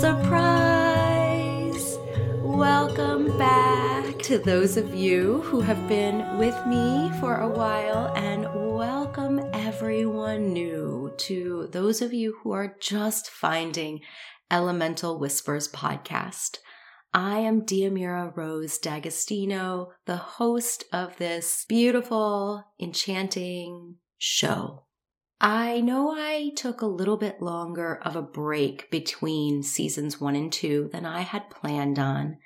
Surprise! Welcome back to those of you who have been with me for a while, and welcome everyone new to those of you who are just finding Elemental Whispers podcast. I am Diomira Rose D'Agostino, the host of this beautiful, enchanting show. I know I took a little bit longer of a break between seasons one and two than I had planned on,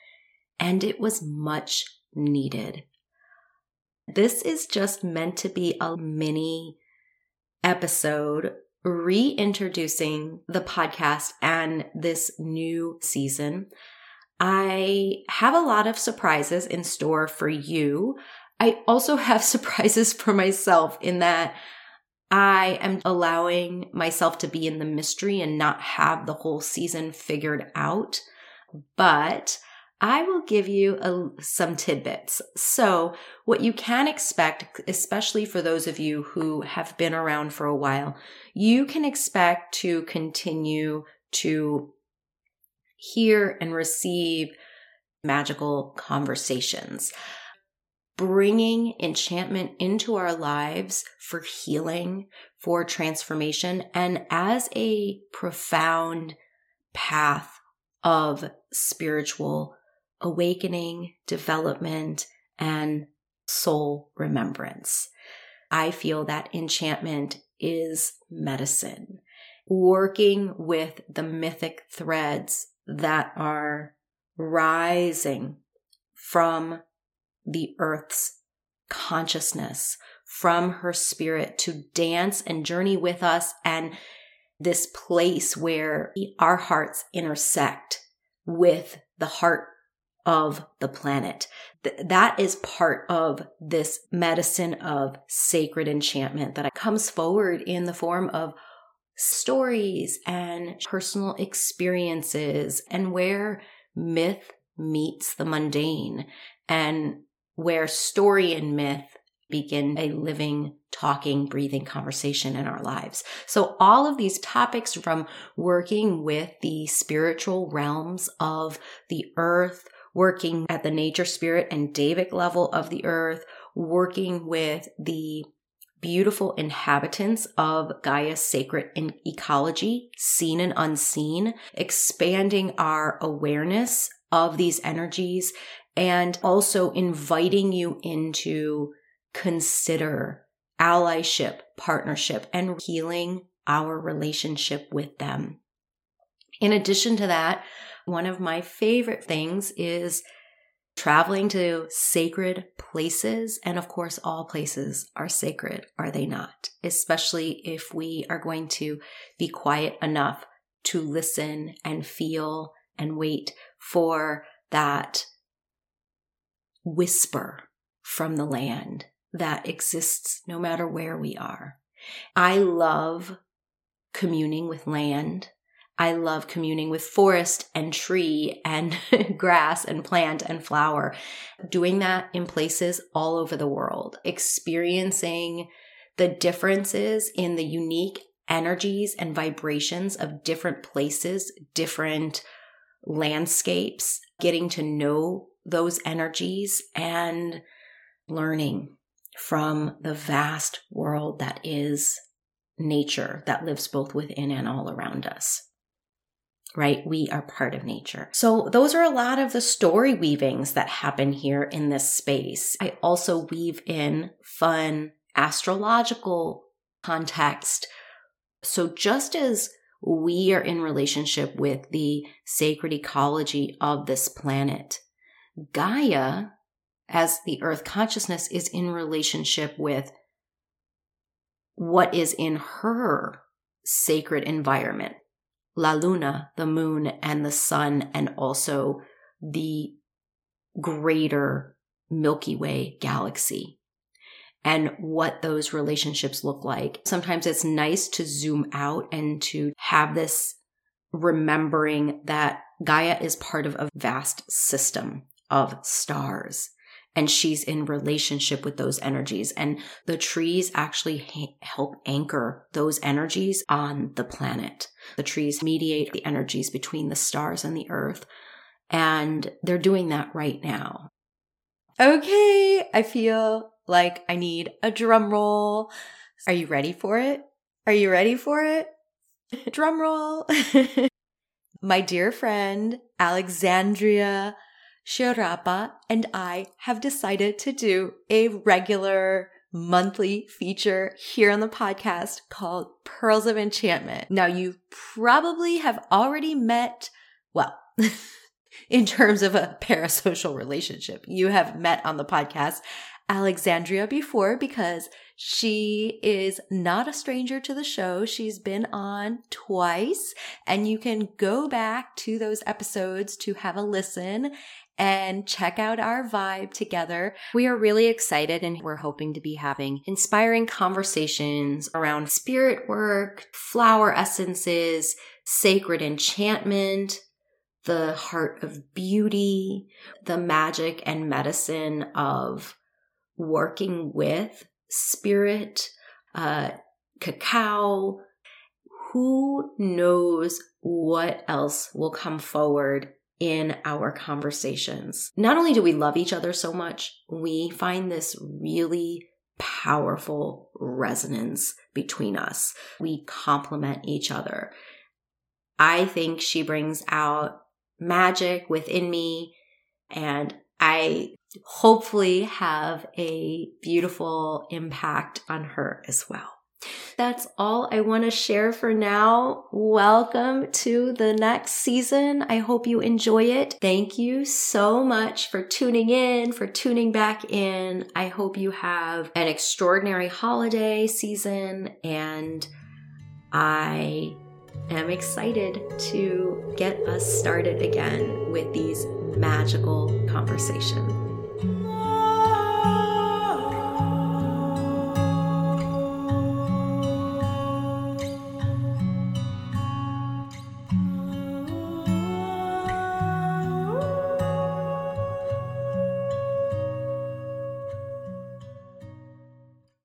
and it was much needed. This is just meant to be a mini episode reintroducing the podcast and this new season. I have a lot of surprises in store for you. I also have surprises for myself in that I am allowing myself to be in the mystery and not have the whole season figured out. But I will give you a, some tidbits. So, what you can expect, especially for those of you who have been around for a while, you can expect to continue to hear and receive magical conversations bringing enchantment into our lives for healing, for transformation, and as a profound path of spiritual awakening, development, and soul remembrance. I feel that enchantment is medicine. Working with the mythic threads that are rising from the earth's consciousness from her spirit to dance and journey with us and this place where our hearts intersect with the heart of the planet. that is part of this medicine of sacred enchantment that comes forward in the form of stories and personal experiences and where myth meets the mundane and where story and myth begin a living, talking, breathing conversation in our lives. So all of these topics from working with the spiritual realms of the earth, working at the nature spirit and Devic level of the earth, working with the beautiful inhabitants of Gaia's sacred ecology, seen and unseen, expanding our awareness of these energies and also inviting you into consider allyship, partnership, and healing our relationship with them. In addition to that, one of my favorite things is traveling to sacred places. And of course, all places are sacred, are they not? Especially if we are going to be quiet enough to listen and feel and wait for that whisper from the land that exists no matter where we are. I love communing with land. I love communing with forest and tree and grass and plant and flower. Doing that in places all over the world, experiencing the differences in the unique energies and vibrations of different places, different landscapes, getting to know those energies and learning from the vast world that is nature that lives both within and all around us. Right? We are part of nature. So those are a lot of the story weavings that happen here in this space. I also weave in fun astrological context. So just as we are in relationship with the sacred ecology of this planet, Gaia, as the earth consciousness, is in relationship with what is in her sacred environment La Luna, the moon, and the sun, and also the greater Milky Way galaxy and what those relationships look like. Sometimes it's nice to zoom out and to have this remembering that Gaia is part of a vast system of stars and she's in relationship with those energies. And the trees actually ha- help anchor those energies on the planet. The trees mediate the energies between the stars and the earth. And they're doing that right now. Okay, I feel like I need a drum roll. Are you ready for it? Are you ready for it? drum roll. My dear friend, Alexandria Sciarappa and I have decided to do a regular monthly feature here on the podcast called Pearls of Enchantment. Now, you probably have already met, well, in terms of a parasocial relationship, you have met on the podcast Alexandria before because she is not a stranger to the show. She's been on twice and you can go back to those episodes to have a listen and check out our vibe together. We are really excited and we're hoping to be having inspiring conversations around spirit work, flower essences, sacred enchantment, the heart of beauty, the magic and medicine of working with spirit, uh, cacao. Who knows what else will come forward in our conversations. Not only do we love each other so much, we find this really powerful resonance between us. We complement each other. I think she brings out magic within me, and I hopefully have a beautiful impact on her as well. That's all I want to share for now. Welcome to the next season. I hope you enjoy it. Thank you so much for tuning in, for tuning back in. I hope you have an extraordinary holiday season and I am excited to get us started again with these magical conversations.